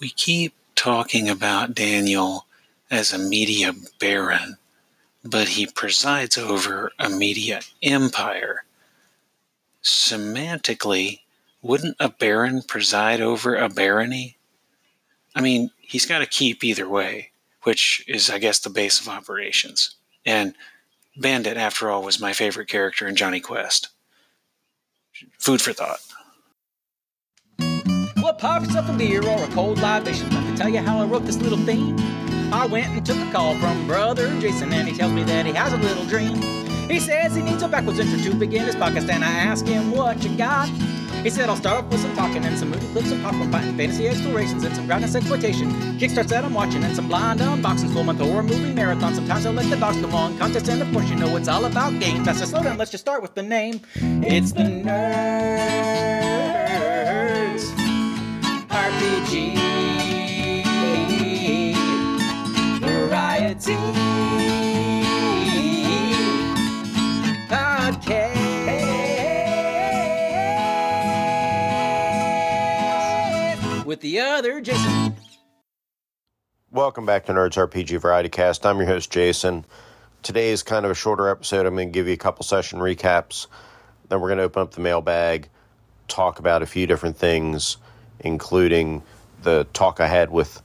we keep talking about Daniel as a media baron, but he presides over a media empire. Semantically, wouldn't a baron preside over a barony? I mean, he's got to keep either way, which is, I guess, the base of operations. And Bandit, after all, was my favorite character in Jonny Quest. Food for thought. Well, pop yourself a beer or a cold libation. Let me tell you how I wrote this little theme. I went and took a call from brother Jason, and he tells me that he has a little dream. He says he needs a backwards intro to begin his podcast, and I ask him what you got. He said, I'll start off with some talking and some movie clips of popcorn fighting, fantasy explorations, and some groundness exploitation. Kickstarts that I'm watching, and some blind unboxings, full month horror movie marathon. Sometimes I let the dogs come on, contest, and of course, you know it's all about games. I said, slow down, let's just start with the name. It's the Nerds RPG Variety. Podcast with the other Jason. Welcome back to Nerds RPG Variety Cast. I'm your host, Jason. Today is kind of a shorter episode. I'm going to give you a couple session recaps. Then we're going to open up the mailbag, talk about a few different things, including the talk I had with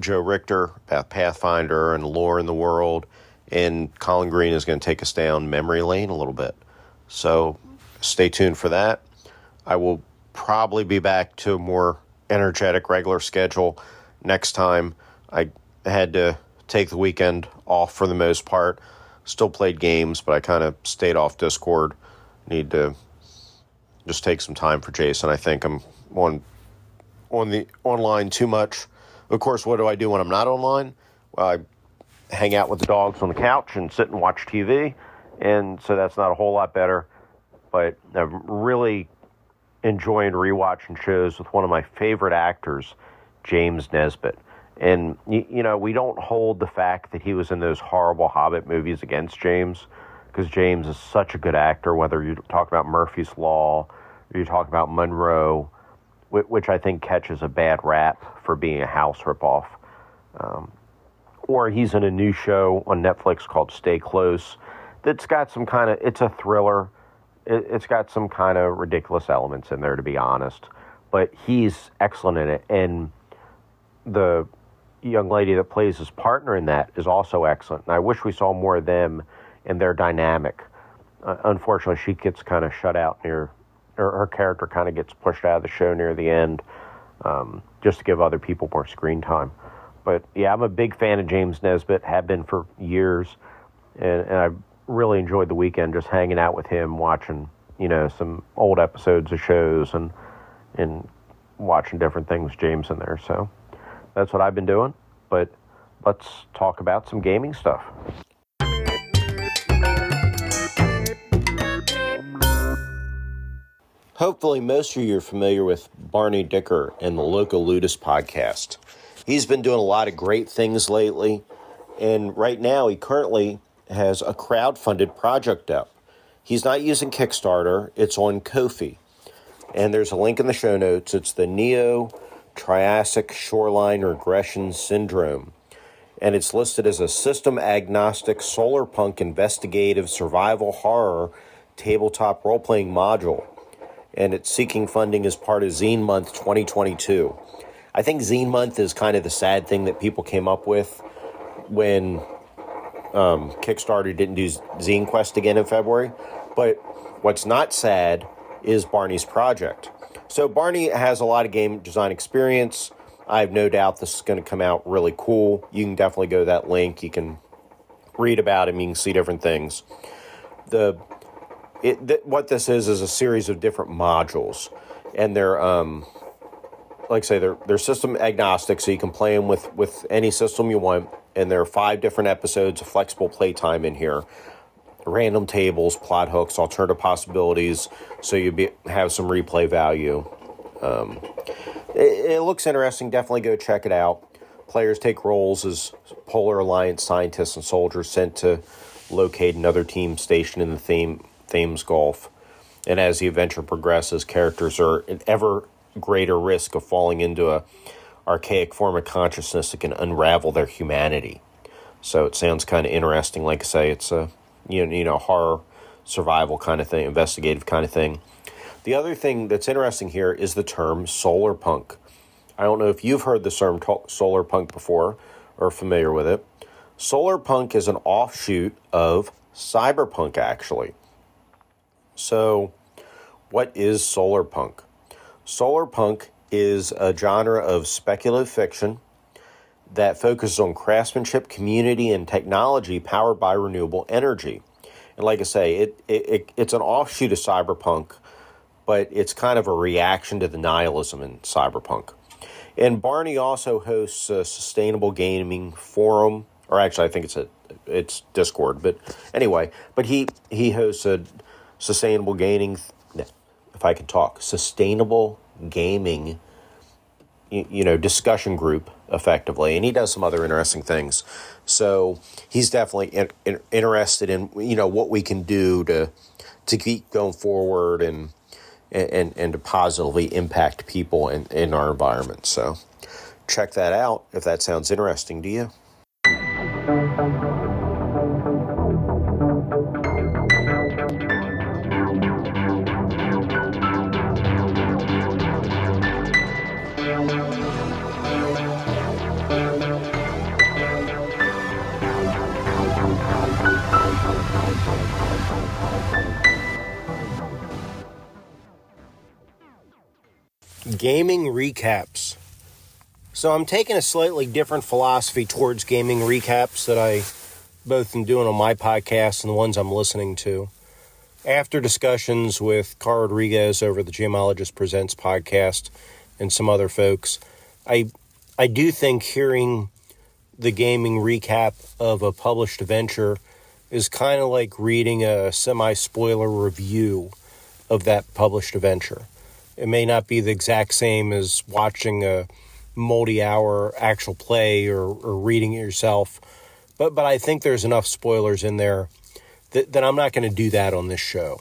Joe Richter about Pathfinder and lore in the world. And Colin Green is going to take us down memory lane a little bit. So stay tuned for that. I will probably be back to a more energetic, regular schedule next time. I had to take the weekend off for the most part. Still played games, but I kind of stayed off Discord. Need to just take some time for Jason. I think I'm on on the online too much. Of course, what do I do when I'm not online? Well, I hang out with the dogs on the couch and sit and watch TV, and so that's not a whole lot better. But I'm really enjoying rewatching shows with one of my favorite actors, James Nesbitt. And you, know, we don't hold the fact that he was in those horrible Hobbit movies against James, because James is such a good actor. Whether you talk about Murphy's Law, or you talk about Monroe, which I think catches a bad rap for being a house ripoff. Um, or he's in a new show on Netflix called Stay Close that's got some kind of it's a thriller. It, it's got some kind of ridiculous elements in there, to be honest. But he's excellent in it, and the young lady that plays his partner in that is also excellent. And I wish we saw more of them and their dynamic. Uh, unfortunately, she gets kind of shut out near, or her character kind of gets pushed out of the show near the end, um, just to give other people more screen time. But yeah, I'm a big fan of James Nesbitt, have been for years, and, and I really enjoyed the weekend just hanging out with him, watching you know some old episodes of shows and and watching different things. James in there, so that's what I've been doing. But let's talk about some gaming stuff. Hopefully, most of you are familiar with Barney Dicker and the Local Ludus podcast. He's been doing a lot of great things lately, and right now he currently has a crowd-funded project up. He's not using Kickstarter; it's on Ko-fi, and there's a link in the show notes. It's the Neo Triassic Shoreline Regression Syndrome, and it's listed as a system agnostic solar punk investigative survival horror tabletop role playing module, and it's seeking funding as part of Zine Month 2022. I think Zine Month is kind of the sad thing that people came up with when um, Kickstarter didn't do Zine Quest again in February. But what's not sad is Barney's project. So Barney has a lot of game design experience. I have no doubt this is going to come out really cool. You can definitely go to that link. You can read about him. You can see different things. The it, th- what this is is a series of different modules, and they're um, like I say they're they're system agnostic, so you can play them with with any system you want. And there are five different episodes of flexible playtime in here random tables, plot hooks, alternative possibilities, so you be, have some replay value. Um, it, it, looks interesting. Definitely go check it out. Players take roles as Polar Alliance scientists and soldiers sent to locate another team stationed in the theme, Thames Gulf. And as the adventure progresses, characters are at ever greater risk of falling into a archaic form of consciousness that can unravel their humanity. So it sounds kind of interesting. Like I say, it's a you know, you know horror survival kind of thing, investigative kind of thing. The other thing that's interesting here is the term solar punk. I don't know if you've heard the term solar punk before or familiar with it. Solar punk is an offshoot of cyberpunk, actually. So, what is solar punk? Solar punk is a genre of speculative fiction that focuses on craftsmanship, community, and technology powered by renewable energy. And like I say, it, it, it it's an offshoot of cyberpunk, but it's kind of a reaction to the nihilism in cyberpunk. And Barney also hosts a sustainable gaming forum, or actually, I think it's a it's Discord, but anyway, but he he hosts a sustainable gaming, if I could talk, sustainable gaming, you, you know, discussion group effectively, and he does some other interesting things. So he's definitely in, in, interested in you know what we can do to to keep going forward and and and to positively impact people in, in our environment. So check that out if that sounds interesting to you. Gaming recaps. So I'm taking a slightly different philosophy towards gaming recaps that I both am doing on my podcast and the ones I'm listening to. After discussions with Carl Rodriguez over the Geomologist Presents podcast and some other folks, I I do think hearing the gaming recap of a published adventure is kind of like reading a semi spoiler review of that published adventure. It may not be the exact same as watching a multi hour actual play or, or reading it yourself, but, but I think there's enough spoilers in there that, that I'm not going to do that on this show.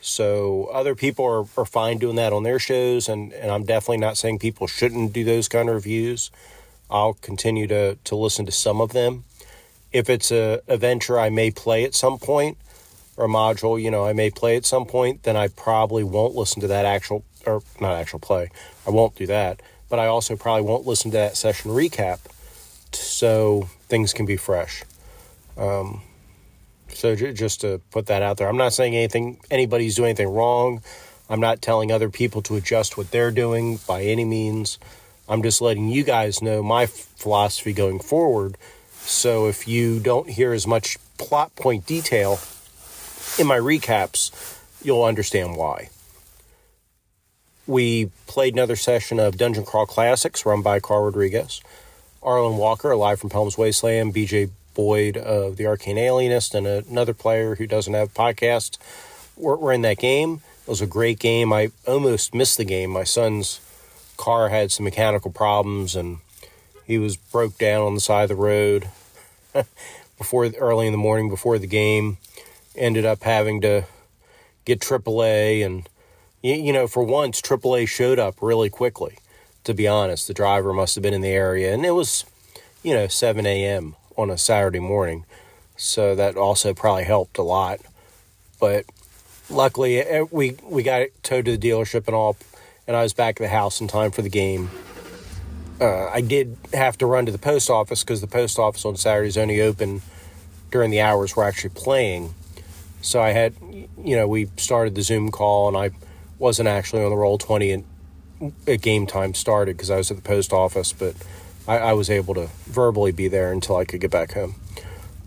So other people are, are fine doing that on their shows, and, and I'm definitely not saying people shouldn't do those kind of reviews. I'll continue to, to listen to some of them. If it's a, a venture I may play at some point, or a module, you know, I may play at some point, then I probably won't listen to that actual, or not actual play. I won't do that. But I also probably won't listen to that session recap so things can be fresh. Um, so j- just to put that out there, I'm not saying anything, anybody's doing anything wrong. I'm not telling other people to adjust what they're doing by any means. I'm just letting you guys know my philosophy going forward. So if you don't hear as much plot point detail in my recaps, you'll understand why. We played another session of Dungeon Crawl Classics run by Carl Rodriguez. Arlen Walker, live from Helm's Wasteland, BJ Boyd of The Arcane Alienist, and another player who doesn't have a podcast were, in that game. It was a great game. I almost missed the game. My son's car had some mechanical problems and he was broke down on the side of the road before early in the morning before the game ended up having to get AAA. And, you know, for once, AAA showed up really quickly, to be honest. The driver must have been in the area. And it was, you know, 7 a.m. on a Saturday morning. So that also probably helped a lot. But luckily, we, we got it towed to the dealership and all. And I was back at the house in time for the game. Uh, I did have to run to the post office because the post office on Saturdays only open during the hours we're actually playing. So I had, you know, we started the Zoom call, and I wasn't actually on the roll twenty and at game time started because I was at the post office, but I, I, was able to verbally be there until I could get back home.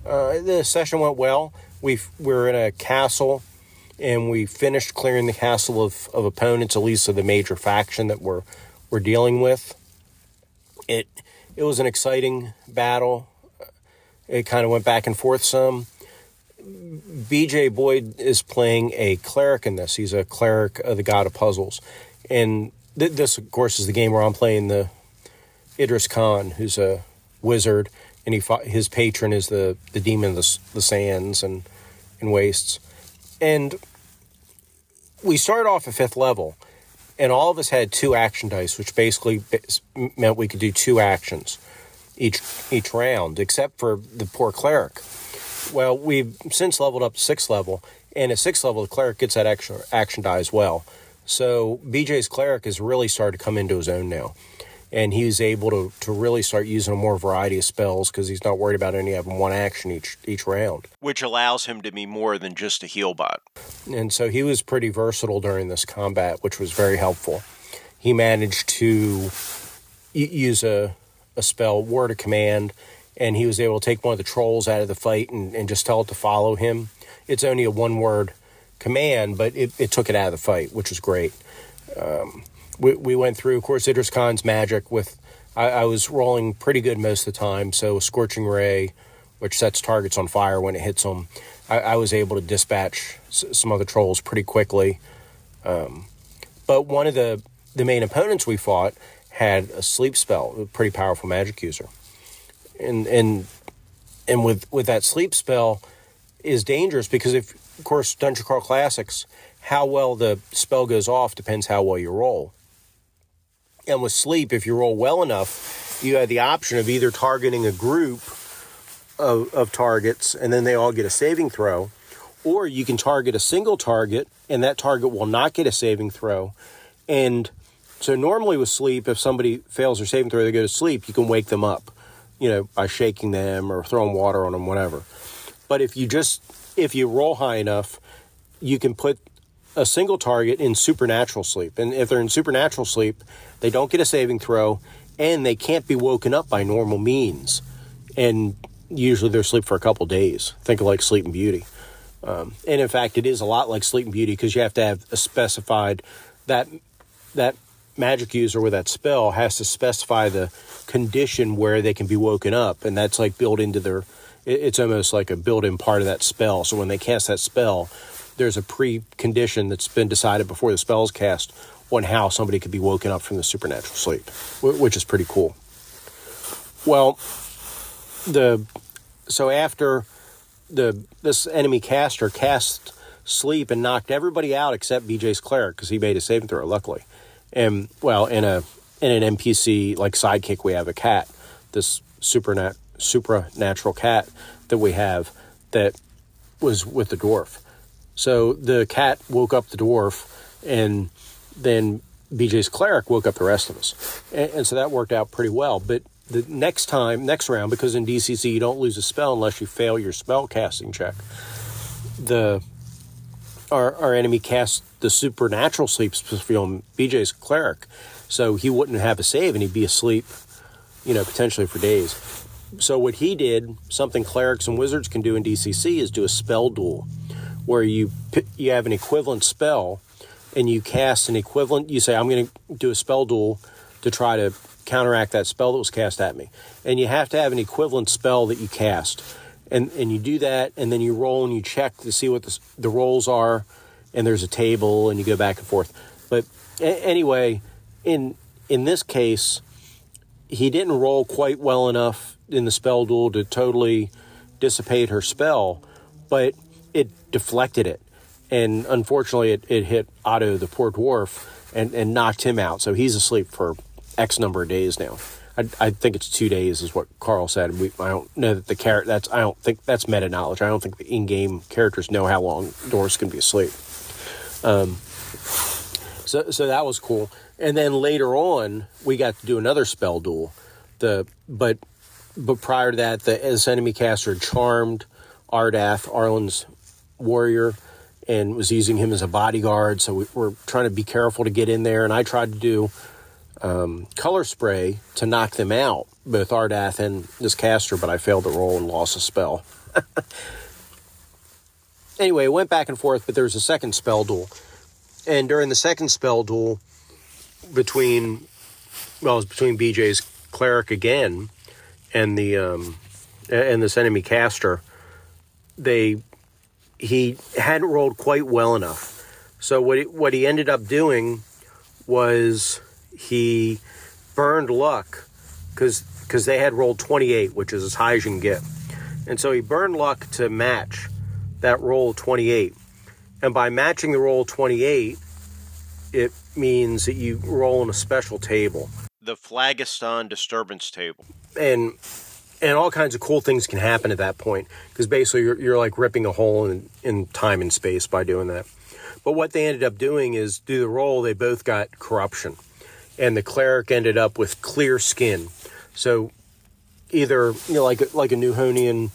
Uh, the session went well. We we're in a castle, and we finished clearing the castle of, of opponents, at least of the major faction that we're we're dealing with. It it was an exciting battle. It kind of went back and forth some. BJ Boyd is playing a cleric in this. He's a cleric of the god of puzzles. And th- this, of course, is the game where I'm playing the Idris Khan, who's a wizard, and he fought, his patron is the, the demon of the, the sands and, and wastes. And we started off at fifth level, and all of us had two action dice, which basically meant we could do two actions each each round, except for the poor cleric. Well, we've since leveled up to sixth level, and at sixth level, the cleric gets that extra action die as well. So BJ's cleric has really started to come into his own now and he's able to, to really start using a more variety of spells because he's not worried about only having one action each each round. Which allows him to be more than just a heal bot. And so he was pretty versatile during this combat, which was very helpful. He managed to use a, a spell, Word of Command, and he was able to take one of the trolls out of the fight and, and just tell it to follow him. It's only a one word command, but it, it took it out of the fight, which was great. Um, we, we went through, of course, Idris Khan's magic with. I, I, was rolling pretty good most of the time. So Scorching Ray, which sets targets on fire when it hits them, I, I was able to dispatch s- some other trolls pretty quickly. Um, but one of the the main opponents we fought had a sleep spell, a pretty powerful magic user, and and and with with that sleep spell is dangerous because if of course Dungeon Crawl Classics, how well the spell goes off depends how well you roll. And with sleep, if you roll well enough, you have the option of either targeting a group of, of targets and then they all get a saving throw, or you can target a single target and that target will not get a saving throw. And so normally with sleep, if somebody fails their saving throw, they go to sleep, you can wake them up, you know, by shaking them or throwing water on them, whatever. But if you just if you roll high enough, you can put a single target in supernatural sleep. And if they're in supernatural sleep, they don't get a saving throw and they can't be woken up by normal means. And usually they're asleep for a couple days. Think of like Sleeping Beauty. Um, and in fact, it is a lot like Sleeping Beauty because you have to have a specified that that magic user with that spell has to specify the condition where they can be woken up, and that's like built into their. It's almost like a built-in part of that spell. So when they cast that spell, there's a precondition that's been decided before the spell is cast on how somebody could be woken up from the supernatural sleep, which is pretty cool. Well, the so after the this enemy caster cast sleep and knocked everybody out except BJ's cleric because he made a saving throw, luckily. And well, in a in an NPC like sidekick, we have a cat, this supernat supernatural cat that we have that was with the dwarf. So the cat woke up the dwarf, and then BJ's cleric woke up the rest of us. And, and, so that worked out pretty well. But the next time, next round, because in DCC you don't lose a spell unless you fail your spell casting check, the our, our enemy cast the supernatural sleep on BJ's cleric. So he wouldn't have a save and he'd be asleep, you know, potentially for days. So what he did, something clerics and wizards can do in DCC, is do a spell duel where you you have an equivalent spell and you cast an equivalent you say i'm going to do a spell duel to try to counteract that spell that was cast at me and you have to have an equivalent spell that you cast and and you do that and then you roll and you check to see what the, the rolls are and there's a table and you go back and forth but a- anyway in in this case he didn't roll quite well enough in the spell duel to totally dissipate her spell but it deflected it. And unfortunately, it, it hit Otto, the poor dwarf, and, and knocked him out. So he's asleep for X number of days now. I, I think it's two days, is what Carl said. We, I don't know that the character. That's I don't think that's meta knowledge. I don't think the in-game characters know how long dwarves can be asleep. Um, so so that was cool. And then later on, we got to do another spell duel. The but but prior to that, the as enemy caster charmed Ardath, Arlen's warrior and was using him as a bodyguard. So we were trying to be careful to get in there. And I tried to do um, color spray to knock them out, both Ardath and this caster, but I failed the roll and lost a spell. anyway, it went back and forth, but there was a second spell duel. And during the second spell duel, between, well, it was between BJ's cleric again and the, um, and this enemy caster, they he hadn't rolled quite well enough. So what he, what he ended up doing was he burned luck because because they had rolled 28, which is as high as you can get. And so he burned luck to match that roll 28. And by matching the roll 28, it means that you roll on a special table. The Phlogiston disturbance table. And and all kinds of cool things can happen at that point because basically you're, you're like ripping a hole in, in time and space by doing that. But what they ended up doing is do the roll, they both got corruption. And the cleric ended up with clear skin. So either, you know, like, like a Nehwonian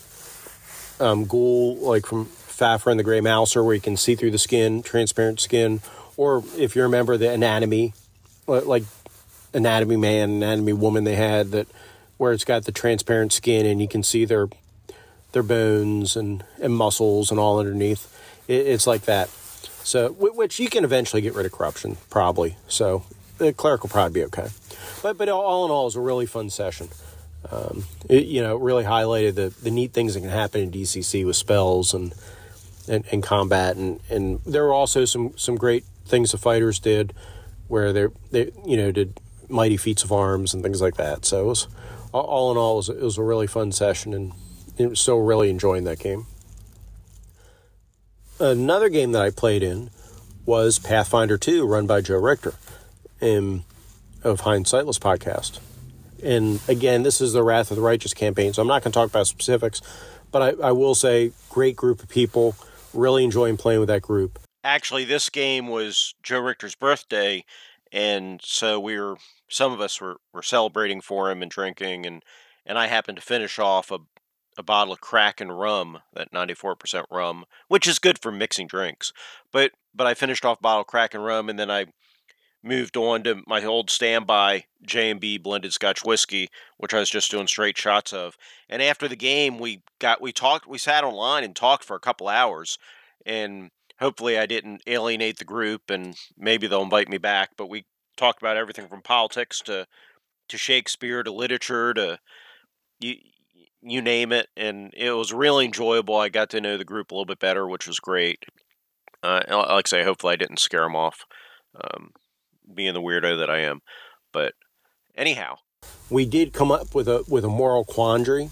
um, ghoul, like from Fafhrd and the Grey Mouser, where you can see through the skin, transparent skin, or if you remember the anatomy, like anatomy man, anatomy woman they had that where it's got the transparent skin and you can see their their bones and, and muscles and all underneath. It, it's like that. So, which you can eventually get rid of corruption, probably. So, the cleric will probably be okay. But, but all in all, it was a really fun session. Um, it, you know, really highlighted the, the neat things that can happen in DCC with spells and and, and combat, and, and there were also some some great things the fighters did, where they they you know did mighty feats of arms and things like that. So it was all in all, it was, it was a really fun session, and it was still really enjoying that game. Another game that I played in was Pathfinder 2, run by Joe Richter in, of Hindsightless podcast. And again, this is the Wrath of the Righteous campaign, so I'm not going to talk about specifics, but I, I will say great group of people, really enjoying playing with that group. Actually, this game was Joe Richter's birthday, and so we were some of us were, were celebrating for him and drinking and and I happened to finish off a a bottle of Kraken rum, that 94% rum, which is good for mixing drinks. But but I finished off bottle of and rum and then I moved on to my old standby J&B blended Scotch whiskey, which I was just doing straight shots of. And after the game, we got we talked, we sat online and talked for a couple hours, and hopefully I didn't alienate the group, and maybe they'll invite me back. But we talked about everything from politics to to Shakespeare to literature to you you name it, and it was really enjoyable. I got to know the group a little bit better, which was great. Uh, like I say, hopefully I didn't scare them off, um, being the weirdo that I am. But anyhow, we did come up with a with a moral quandary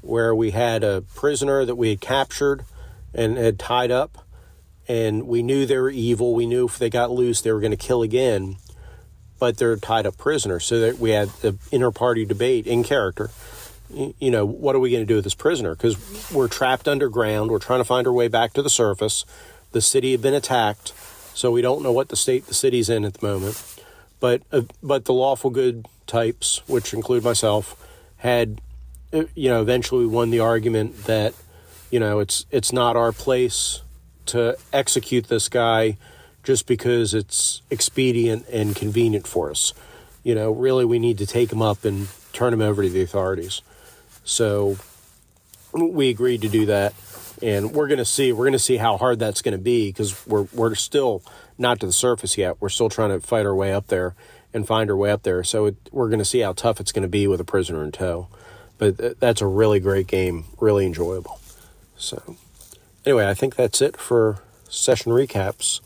where we had a prisoner that we had captured and had tied up, and we knew they were evil. We knew if they got loose, they were going to kill again but they're tied up prisoners. So that we had the inter party debate in character. You know, what are we going to do with this prisoner? Because we're trapped underground. We're trying to find our way back to the surface. The city had been attacked, so we don't know what the state the city's in at the moment. But uh, but the lawful good types, which include myself, had uh, you know eventually won the argument that you know it's it's not our place to execute this guy just because it's expedient and convenient for us. You know, really, we need to take him up and turn him over to the authorities. So we agreed to do that, and we're going to see. We're going to see how hard that's going to be because we're we're still not to the surface yet. We're still trying to fight our way up there and find our way up there. So it, we're going to see how tough it's going to be with a prisoner in tow. But that's a really great game, really enjoyable. So anyway, I think that's it for session recaps.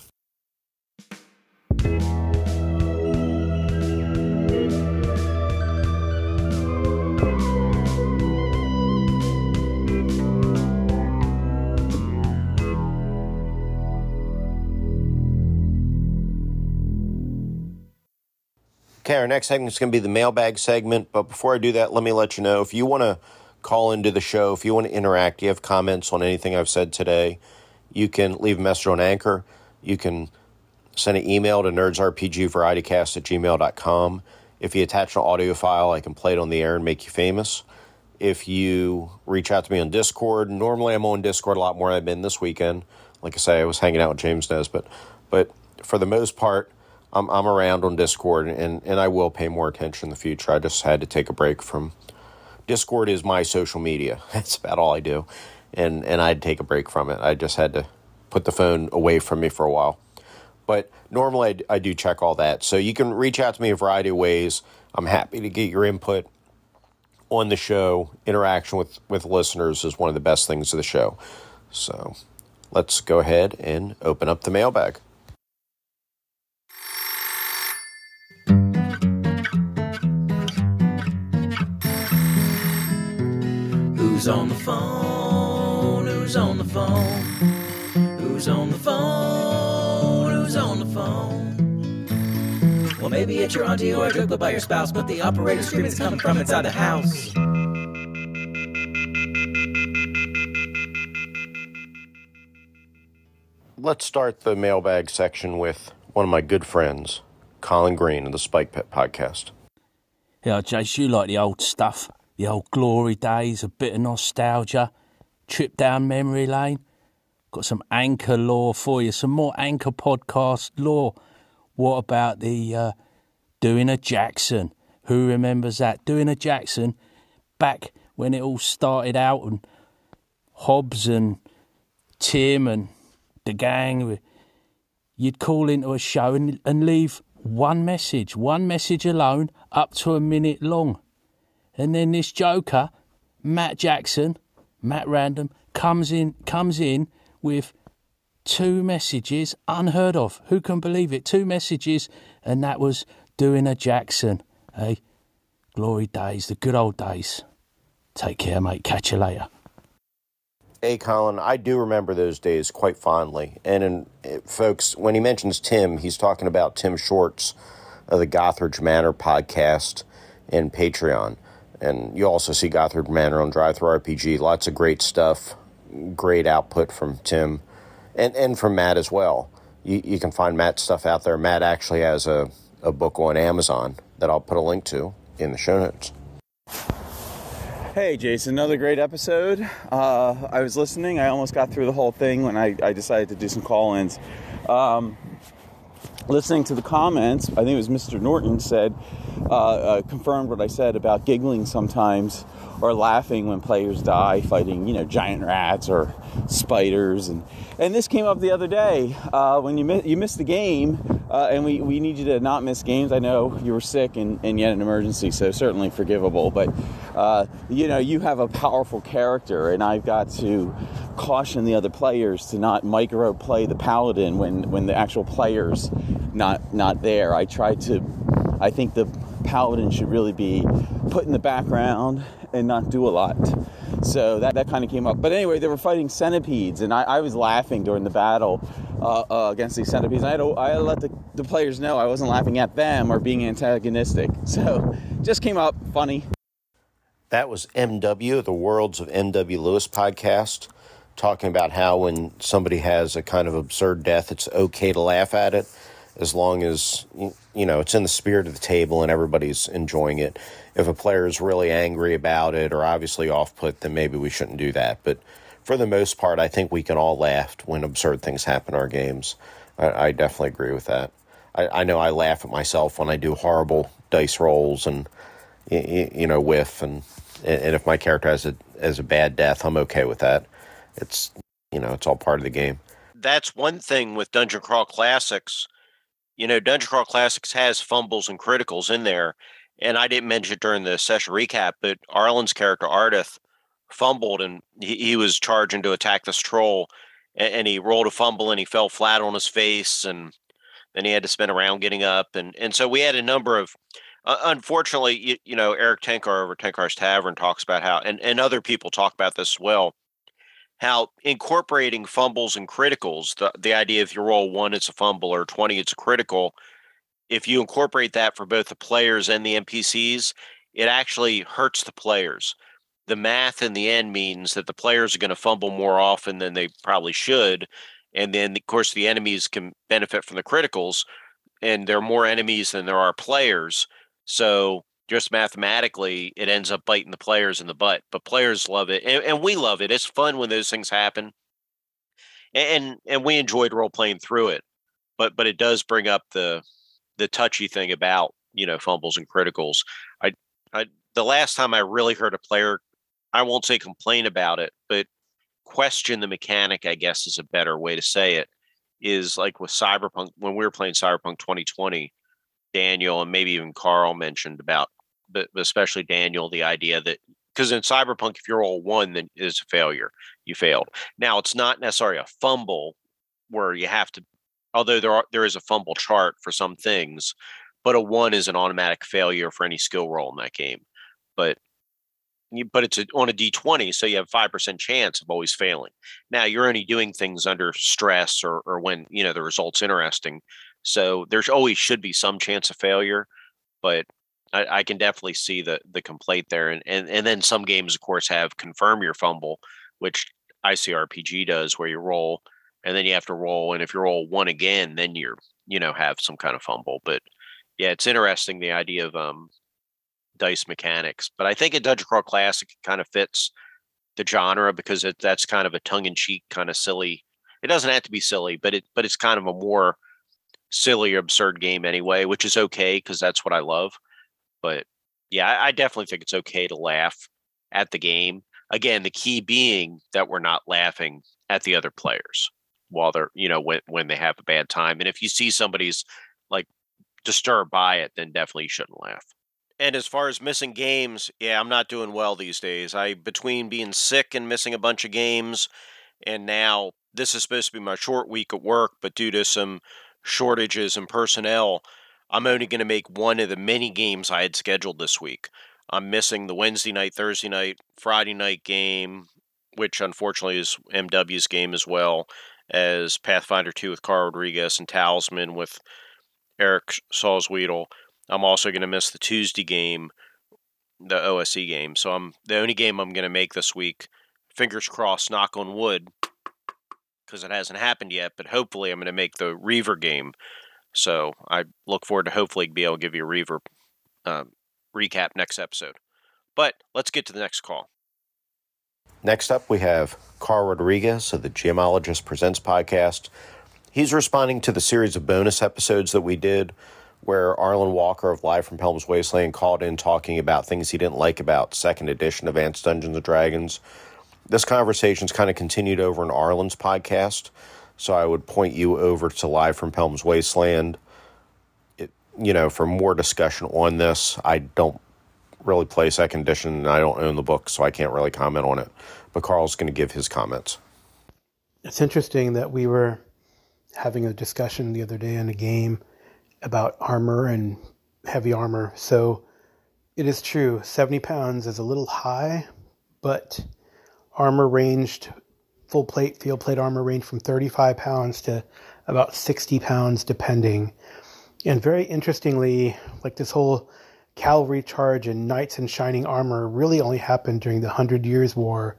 Okay, our next segment is going to be the mailbag segment. But before I do that, let me let you know if you want to call into the show, if you want to interact, you have comments on anything I've said today, you can leave a message on Anchor. You can send an email to nerdsrpgvarietycast at gmail.com. If you attach an audio file, I can play it on the air and make you famous. If you reach out to me on Discord, normally I'm on Discord a lot more than I've been this weekend. Like I say, I was hanging out with James Nesbitt. But for the most part, I'm, I'm around on Discord and, and I will pay more attention in the future. I just had to take a break from Discord is my social media. That's about all I do. And and I'd take a break from it. I just had to put the phone away from me for a while. But normally I, I do check all that. So you can reach out to me a variety of ways. I'm happy to get your input on the show. Interaction with, with listeners is one of the best things of the show. So let's go ahead and open up the mailbag. Who's on the phone? Who's on the phone? Who's on the phone? Who's on the phone? Well, maybe it's your auntie or a dribble by your spouse, but the operator screaming is coming from inside the house. Let's start the mailbag section with one of my good friends, Colin Green of the Spike Pit podcast. Yeah, Jace, you like the old stuff, the old glory days, a bit of nostalgia, trip down memory lane. Got some anchor lore for you, some more anchor podcast lore. What about the uh, doing a Jackson? Who remembers that? Doing a Jackson back when it all started out and Hobbs and Tim and the gang, you'd call into a show and, and leave one message, one message alone, up to a minute long. And then this joker, Matt Jackson, Matt Random, comes in comes in with two messages unheard of. Who can believe it? Two messages, and that was doing a Jackson. Hey, glory days, the good old days. Take care, mate. Catch you later. Hey, Colin, I do remember those days quite fondly. And in, eh, folks, when he mentions Tim, he's talking about Tim Shorts of the Gothridge Manor podcast and Patreon. And you also see Gothridge Manor on DriveThruRPG. Lots of great stuff, great output from Tim and, and from Matt as well. You, you can find Matt's stuff out there. Matt actually has a, a book on Amazon that I'll put a link to in the show notes. Hey, Jason, another great episode. Uh, I was listening. I almost got through the whole thing when I, I decided to do some call ins. Um, listening to the comments, I think it was Mr. Norton said, uh, uh, confirmed what I said about giggling sometimes or laughing when players die fighting, you know, giant rats or spiders. And, and this came up the other day uh, when you, you missed the game, uh, and we, we need you to not miss games. I know you were sick and, and yet an emergency, so certainly forgivable. But, uh, you know, you have a powerful character, and I've got to caution the other players to not micro play the paladin when, when the actual player's not, not there. I try to, I think the paladin should really be put in the background and not do a lot. So that, that kind of came up. But anyway, they were fighting centipedes, and I, I was laughing during the battle uh, uh, against these centipedes. I had, to, I had to let the, the players know I wasn't laughing at them or being antagonistic. So just came up funny. That was MW, the Worlds of MW Lewis podcast, talking about how when somebody has a kind of absurd death, it's okay to laugh at it as long as you know it's in the spirit of the table and everybody's enjoying it. If a player is really angry about it or obviously off put, then maybe we shouldn't do that. But for the most part, I think we can all laugh when absurd things happen in our games. I, I definitely agree with that. I, I, know I laugh at myself when I do horrible dice rolls and you, know whiff and and if my character has a has a bad death, I'm okay with that. It's you know it's all part of the game. That's one thing with Dungeon Crawl Classics you know, Dungeon Crawl Classics has fumbles and criticals in there. And I didn't mention it during the session recap, but Arlen's character, Ardith, fumbled and he, he was charging to attack this troll. And, and, he rolled a fumble and he fell flat on his face. And then he had to spin around getting up. And, and so we had a number of, uh, unfortunately, you, you, know, Erik Tenkar over Tenkar's Tavern talks about how, and, and other people talk about this as well, how incorporating fumbles and criticals, the, the idea if you roll one, it's a fumble, or 20, it's a critical, if you incorporate that for both the players and the NPCs, it actually hurts the players. The math in the end means that the players are going to fumble more often than they probably should. And then, of course, the enemies can benefit from the criticals, and there are more enemies than there are players. So just mathematically, it ends up biting the players in the butt. But players love it, and, and we love it. It's fun when those things happen, and, and and we enjoyed role playing through it. But but it does bring up the the touchy thing about you know fumbles and criticals. I I the last time I really heard a player, I won't say complain about it, but question the mechanic. I guess is a better way to say it. Is like with Cyberpunk when we were playing Cyberpunk 2020. Daniel and maybe even Carl mentioned about but especially Daniel, the idea that because in Cyberpunk, if you're all one, then it's a failure. You failed. Now it's not necessarily a fumble where you have to, although there are there is a fumble chart for some things, but a one is an automatic failure for any skill roll in that game. But but it's a, on a d20 so you have 5% chance of always failing now you're only doing things under stress or, or when you know the results interesting So there's always should be some chance of failure, but I, I can definitely see the the complaint there. And, and and then some games, of course, have confirm your fumble, which ICRPG does, where you roll and then you have to roll, and if you roll one again, then you're you know have some kind of fumble. But yeah, it's interesting the idea of um dice mechanics. But I think a Dungeon Crawl Classic kind of fits the genre because it, that's kind of a tongue in cheek kind of silly. It doesn't have to be silly, but it but it's kind of a more silly, absurd game anyway, which is okay because that's what I love. But yeah, I, definitely think it's okay to laugh at the game. Again, the key being that we're not laughing at the other players while they're, you know, when when they have a bad time. And if you see somebody's like disturbed by it, then definitely you shouldn't laugh. And as far as missing games, yeah, I'm not doing well these days. I between being sick and missing a bunch of games, and now this is supposed to be my short week at work, but due to some shortages in personnel, I'm only going to make one of the many games I had scheduled this week. I'm missing the Wednesday night, Thursday night, Friday night game, which unfortunately is MW's game as well as Pathfinder 2 with Carl Rodriguez and Talisman with Eric Salzwedel. I'm also going to miss the Tuesday game, the OSE game. So I'm the only game I'm going to make this week. Fingers crossed, knock on wood, because it hasn't happened yet. But hopefully, I'm going to make the Reaver game. So I look forward to hopefully be able to give you a Reaver uh, recap next episode. But let's get to the next call. Next up, we have Carl Rodriguez of the Gemologist Presents podcast. He's responding to the series of bonus episodes that we did where Arlen Walker of Live from Helm's Wasteland called in talking about things he didn't like about second edition Advanced Dungeons and Dragons. This conversation's kind of continued over in Arlen's podcast, so I would point you over to Live from Helm's Wasteland. It, you know, for more discussion on this, I don't really play second edition and I don't own the book, so I can't really comment on it. But Carl's going to give his comments. It's interesting that we were having a discussion the other day in a game about armor and heavy armor. So it is true, 70 pounds is a little high, but armor ranged, full plate, field plate armor ranged from 35 pounds to about 60 pounds, depending. And very interestingly, like this whole cavalry charge and knights in shining armor really only happened during the Hundred Years' War.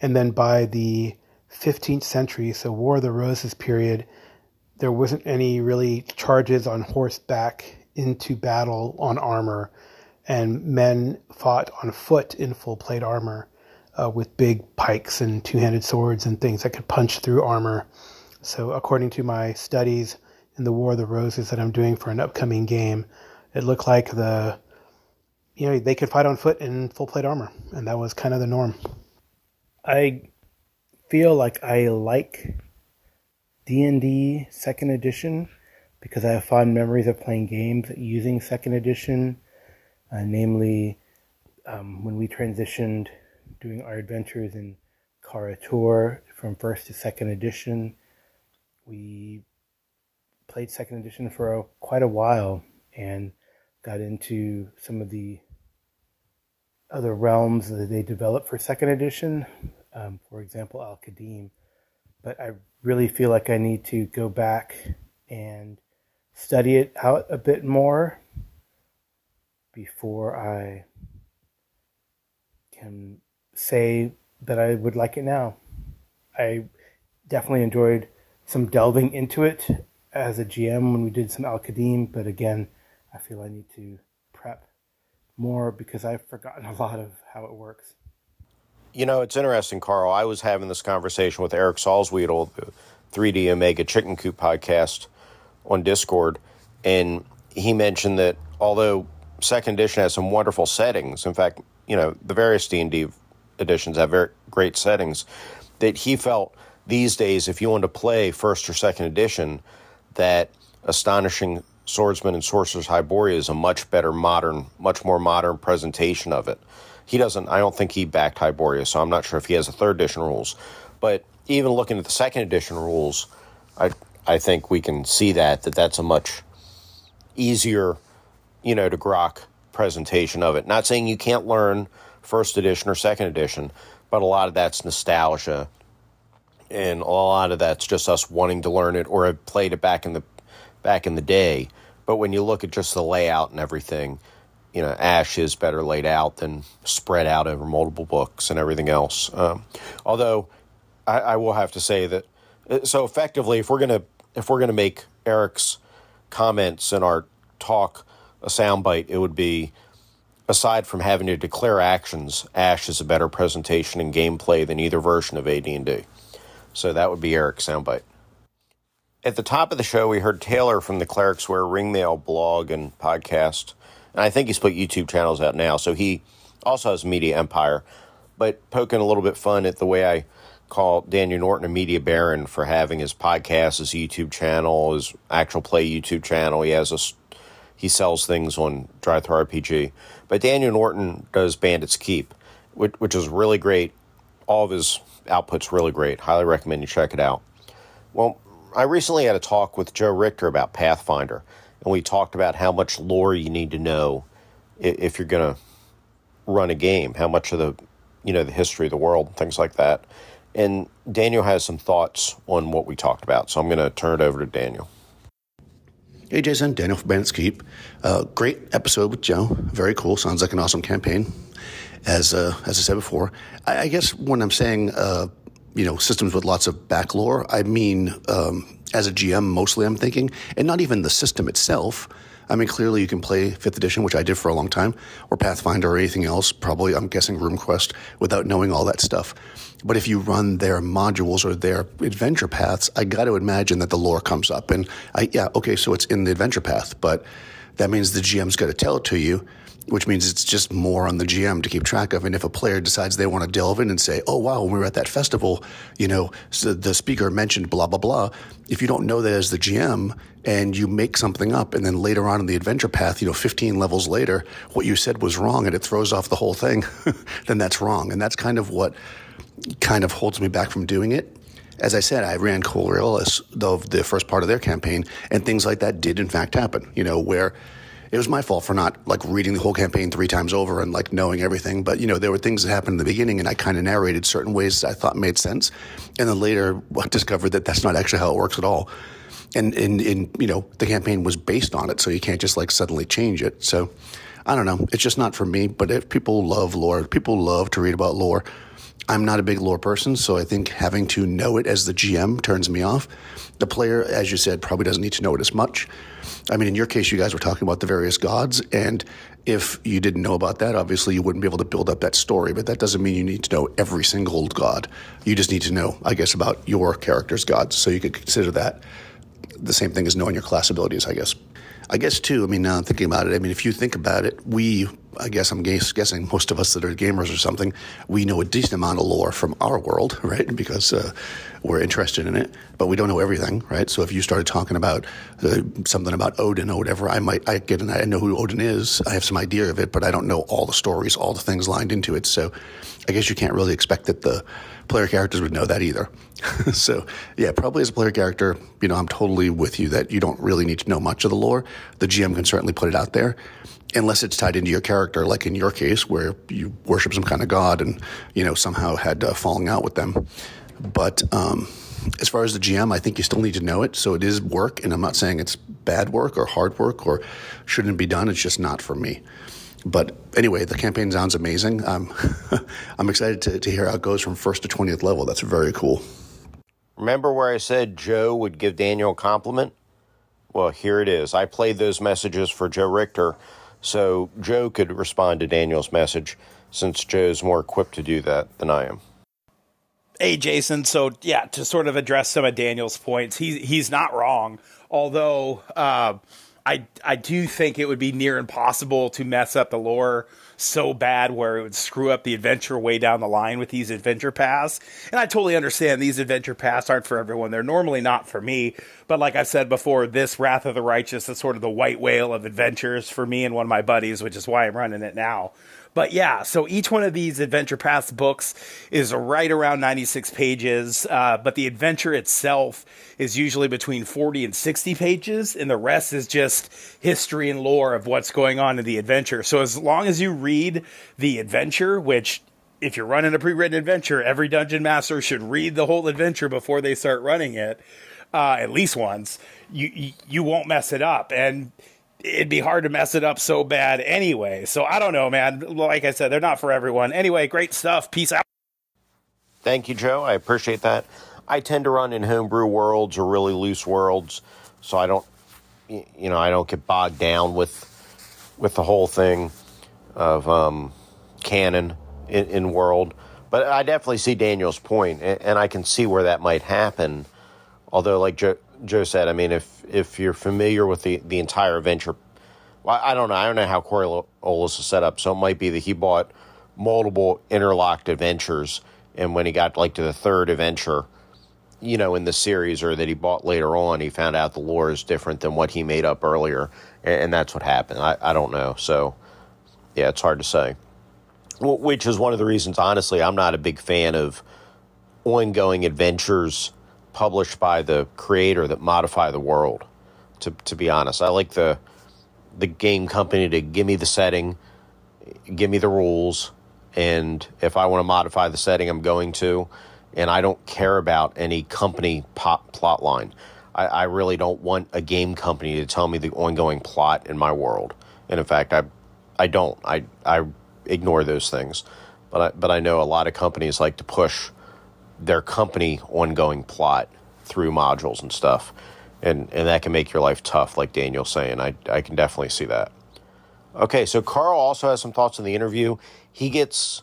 And then by the 15th century, so War of the Roses period, there wasn't any really charges on horseback into battle on armor, and men fought on foot in full plate armor uh, with big pikes and two handed swords and things that could punch through armor. So, according to my studies in the War of the Roses that I'm doing for an upcoming game, it looked like the you know they could fight on foot in full plate armor, and that was kind of the norm. I feel like I like D&D second edition because I have fond memories of playing games using second edition, uh, namely um, when we transitioned doing our adventures in Kara-Tur from first to second edition. We played second edition for a, quite a while and got into some of the other realms that they developed for second edition. Um, for example, Al Qadim but I really feel like I need to go back and study it out a bit more before I can say that I would like it now. I definitely enjoyed some delving into it as a GM when we did some Al Qadim, but again, I feel I need to prep more because I've forgotten a lot of how it works. You know, it's interesting, Carl. I was having this conversation with Eric Salzwedel, the 3D Omega Chicken Coop podcast on Discord, and he mentioned that although second edition has some wonderful settings, in fact, you know, the various D&D editions have very great settings, that he felt these days if you want to play first or second edition, that Astonishing Swordsman and Sorcerer's Hyboria is a much better modern, much more modern presentation of it he doesn't. I don't think he backed Hyboria, so I'm not sure if he has the third edition rules. But even looking at the second edition rules, I I think we can see that that that's a much easier, you know, to grok presentation of it. Not saying you can't learn first edition or second edition, but a lot of that's nostalgia, and a lot of that's just us wanting to learn it or have played it back in the back in the day. But when you look at just the layout and everything, you know, Ash is better laid out than spread out over multiple books and everything else. Um, although I, I will have to say that uh, so effectively, if we're gonna if we're gonna make Eric's comments in our talk a soundbite, it would be aside from having to declare actions, Ash is a better presentation and gameplay than either version of AD&D. So that would be Eric's soundbite. At the top of the show, we heard Taylor from the Clerics Wear Ringmail blog and podcast. And I think he's put YouTube channels out now. So he also has Media Empire. But poking a little bit fun at the way I call Daniel Norton a media baron for having his podcast, his YouTube channel, his actual play YouTube channel. He has a he sells things on DriveThruRPG. But Daniel Norton does Bandits Keep, which, which is really great. All of his output's really great. Highly recommend you check it out. Well, I recently had a talk with Joe Richter about Pathfinder, and we talked about how much lore you need to know if you're going to run a game, how much of the you know the history of the world, things like that. And Daniel has some thoughts on what we talked about, so I'm going to turn it over to Daniel. Hey, Jason, Daniel from Bandits Keep. Uh, great episode with Joe. Very cool. Sounds like an awesome campaign. As uh, as I said before, I, I guess when I'm saying uh, you know systems with lots of back lore, I mean um, as a GM mostly. I'm thinking, and not even the system itself. I mean, clearly you can play fifth edition, which I did for a long time, or Pathfinder or anything else. Probably, I'm guessing RuneQuest without knowing all that stuff. But if you run their modules or their adventure paths, I got to imagine that the lore comes up. And I, yeah, okay, so it's in the adventure path, but that means the GM's got to tell it to you which means it's just more on the GM to keep track of. And if a player decides they want to delve in and say, oh, wow, when we were at that festival, you know, so the speaker mentioned blah, blah, blah. If you don't know that as the GM and you make something up and then later on in the adventure path, you know, 15 levels later, what you said was wrong and it throws off the whole thing, then that's wrong. And that's kind of what kind of holds me back from doing it. As I said, I ran Coriolis, the, the first part of their campaign, and things like that did in fact happen, you know, where – it was my fault for not like reading the whole campaign three times over and like knowing everything. But you know, there were things that happened in the beginning, and I kind of narrated certain ways I thought made sense, and then later discovered that that's not actually how it works at all. And in in you know, the campaign was based on it, so you can't just like suddenly change it. So I don't know, it's just not for me. But if people love lore, people love to read about lore. I'm not a big lore person, so I think having to know it as the GM turns me off. The player, as you said, probably doesn't need to know it as much. I mean, in your case, you guys were talking about the various gods, and if you didn't know about that, obviously you wouldn't be able to build up that story. But that doesn't mean you need to know every single old god. You just need to know, I guess, about your character's gods. So you could consider that the same thing as knowing your class abilities, I guess. I guess too. I mean, now I'm thinking about it. I mean, if you think about it, we, I guess I'm guessing most of us that are gamers or something, we know a decent amount of lore from our world, right? Because uh, we're interested in it, but we don't know everything, right? So if you started talking about uh, something about Odin or whatever, I might, I get an, I know who Odin is. I have some idea of it, but I don't know all the stories, all the things lined into it. So I guess you can't really expect that the player characters would know that either. so yeah, probably as a player character, you know, I'm totally with you that you don't really need to know much of the lore. The GM can certainly put it out there, unless it's tied into your character, like in your case, where you worship some kind of god and you know somehow had uh, falling out with them. But um, as far as the GM, I think you still need to know it. So it is work, and I'm not saying it's bad work or hard work or shouldn't be done. It's just not for me. But anyway, the campaign sounds amazing. Um, I'm excited to, to hear how it goes from first to 20th level. That's very cool. Remember where I said Joe would give Daniel a compliment? Well, here it is. I played those messages for Joe Richter so Joe could respond to Daniel's message since Joe's more equipped to do that than I am. Hey, Jason. So, yeah, to sort of address some of Daniel's points, he, he's not wrong. Although, uh, I I do think it would be near impossible to mess up the lore so bad where it would screw up the adventure way down the line with these adventure paths. And I totally understand these adventure paths aren't for everyone. They're normally not for me. But like I've said before, this Wrath of the Righteous is sort of the white whale of adventures for me and one of my buddies, which is why I'm running it now. But yeah, so each one of these Adventure Paths books is right around 96 pages, uh, but the adventure itself is usually between 40 and 60 pages, and the rest is just history and lore of what's going on in the adventure. So as long as you read the adventure, which if you're running a pre-written adventure, every dungeon master should read the whole adventure before they start running it. uh, at least once, you, you you won't mess it up, and it'd be hard to mess it up so bad anyway. So I don't know, man. Like I said, they're not for everyone. Anyway, great stuff. Peace out. Thank you, Joe. I appreciate that. I tend to run in homebrew worlds or really loose worlds, so I don't, you know, I don't get bogged down with with the whole thing of um, canon in, in world. But I definitely see Daniel's point, and, and I can see where that might happen. Although, like Joe, Joe said, I mean, if if you're familiar with the, the entire venture, well, I don't know. I don't know how Coriolis is set up. So it might be that he bought multiple interlocked adventures, and when he got like to the third adventure, you know, in the series, or that he bought later on, he found out the lore is different than what he made up earlier, and, and that's what happened. I, I don't know. So yeah, it's hard to say. Which is one of the reasons, honestly, I'm not a big fan of ongoing adventures published by the creator that modify the world. To to be honest, I like the the game company to give me the setting, give me the rules, and if I want to modify the setting, I'm going to. And I don't care about any company pop plot line. I, I really don't want a game company to tell me the ongoing plot in my world. And in fact, I I don't. I I ignore those things. But I, but I know a lot of companies like to push their company ongoing plot through modules and stuff. And and that can make your life tough, like Daniel's saying. I I can definitely see that. Okay, so Carl also has some thoughts in the interview. He gets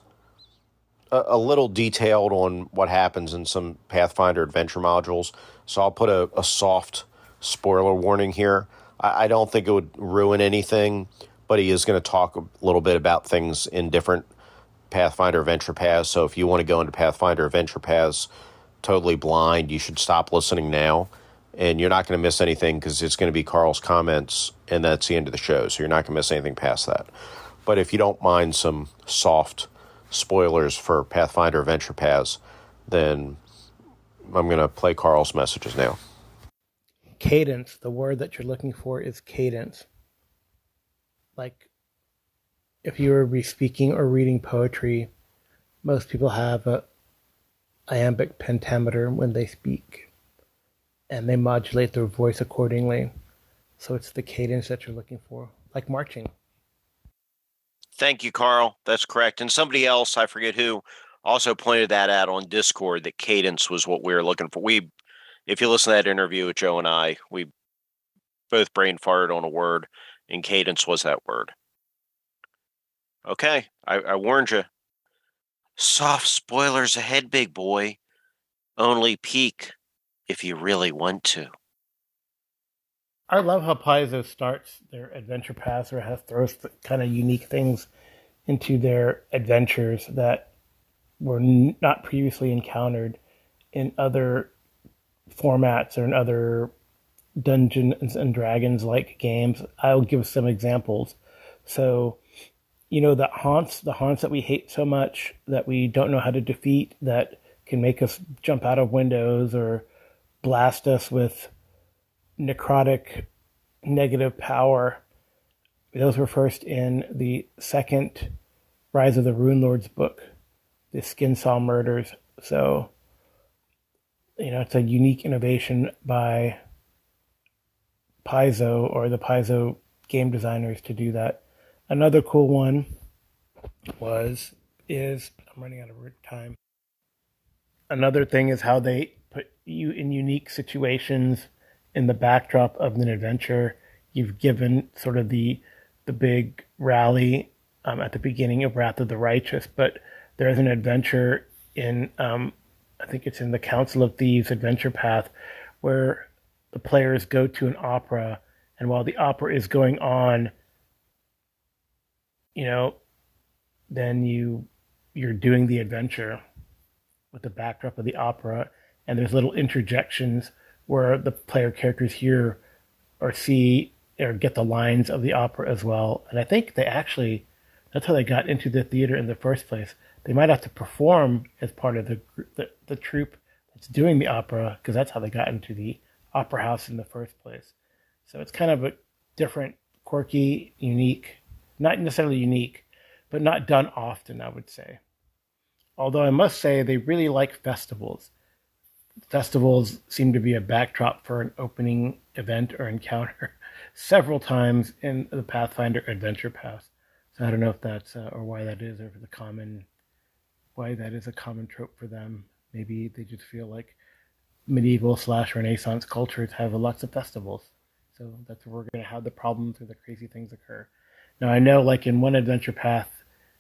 a, a little detailed on what happens in some Pathfinder adventure modules. So I'll put a, a soft spoiler warning here. I, I don't think it would ruin anything but he is going to talk a little bit about things in different Pathfinder adventure paths. So if you want to go into Pathfinder adventure paths totally blind, you should stop listening now. And you're not going to miss anything because it's going to be Carl's comments, and that's the end of the show. So you're not going to miss anything past that. But if you don't mind some soft spoilers for Pathfinder adventure paths, then I'm going to play Carl's messages now. Cadence, the word that you're looking for is cadence like if you were to be speaking or reading poetry, most people have a iambic pentameter when they speak, and they modulate their voice accordingly. So it's the cadence that you're looking for, like marching. Thank you, Carl. That's correct. And somebody else, I forget who, also pointed that out on Discord that cadence was what we were looking for. We, if you listen to that interview with Joe and I, we both brain farted on a word and cadence was that word. Okay, I, I warned you. Soft spoilers ahead, big boy. Only peek if you really want to. I love how Paizo starts their adventure paths or has throws kind of unique things into their adventures that were not previously encountered in other formats or in other Dungeons and Dragons like games. I'll give some examples. So, you know, the haunts, the haunts that we hate so much that we don't know how to defeat, that can make us jump out of windows or blast us with necrotic negative power. Those were first in the second Rise of the Runelords book, the Skinsaw murders. So, you know, it's a unique innovation by Paizo or the Paizo game designers to do that. Another cool one was is I'm running out of time. Another thing is how they put you in unique situations in the backdrop of an adventure. You've given sort of the the big rally um, at the beginning of Wrath of the Righteous, but there's an adventure in um, I think it's in the Council of Thieves adventure path where the players go to an opera, and while the opera is going on, you know, then you you're doing the adventure with the backdrop of the opera, and there's little interjections where the player characters hear or see or get the lines of the opera as well. And I think they actually that's how they got into the theater in the first place. They might have to perform as part of the the, the troupe that's doing the opera because that's how they got into the opera house in the first place. So it's kind of a different, quirky, unique, not necessarily unique, but not done often, I would say. Although I must say they really like festivals. festivals seem to be a backdrop for an opening event or encounter several times in the Pathfinder Adventure Paths. So I don't know if that's uh, or why that is, or a common why that is a common trope for them. Maybe they just feel like medieval slash Renaissance cultures have lots of festivals, so that's where we're going to have the problems or the crazy things occur. Now I know, like in one adventure path,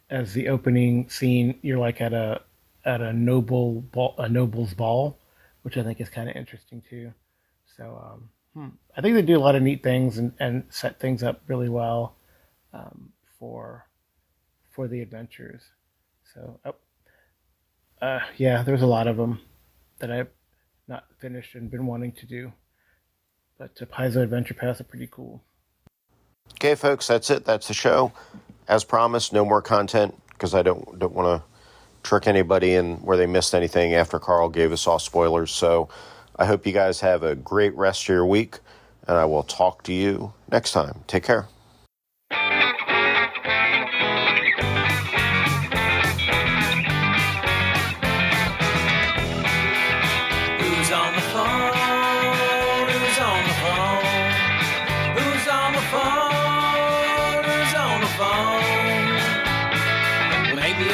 as the opening scene, you're like at a at a noble ball, a noble's ball, which I think is kind of interesting too. So um, hmm, I think they do a lot of neat things and, and set things up really well um, for for the adventures. So oh, uh, yeah, there's a lot of them that I've not finished and been wanting to do. But uh, Paizo Adventure Paths are pretty cool. Okay, folks, that's it. That's the show. As promised, no more content because I don't don't want to trick anybody in where they missed anything after Carl gave us all spoilers. So I hope you guys have a great rest of your week, and I will talk to you next time. Take care.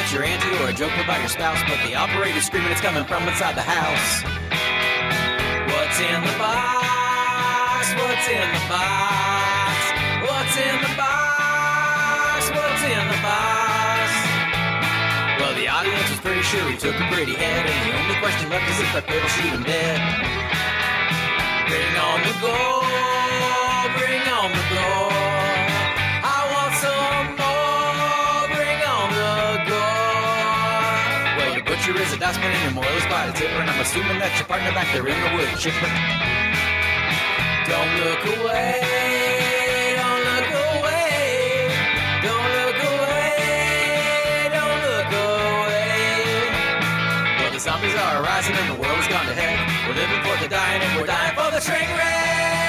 It's your auntie or a joke about your spouse, but the operator's screaming it's coming from inside the house. What's in the box? What's in the box? What's in the box? What's in the box? Well, the audience was pretty sure he took a pretty head, and the only question left is if that pill shoot him dead. Bring on the gold, bring on the gold. Is a dustman and your is quite a tipper, and I'm assuming that your partner back there in the wood chipper. Don't look away, don't look away, don't look away, don't look away. Well, the zombies are rising and the world has gone to heck. We're living for the dying and we're dying for the train wreck.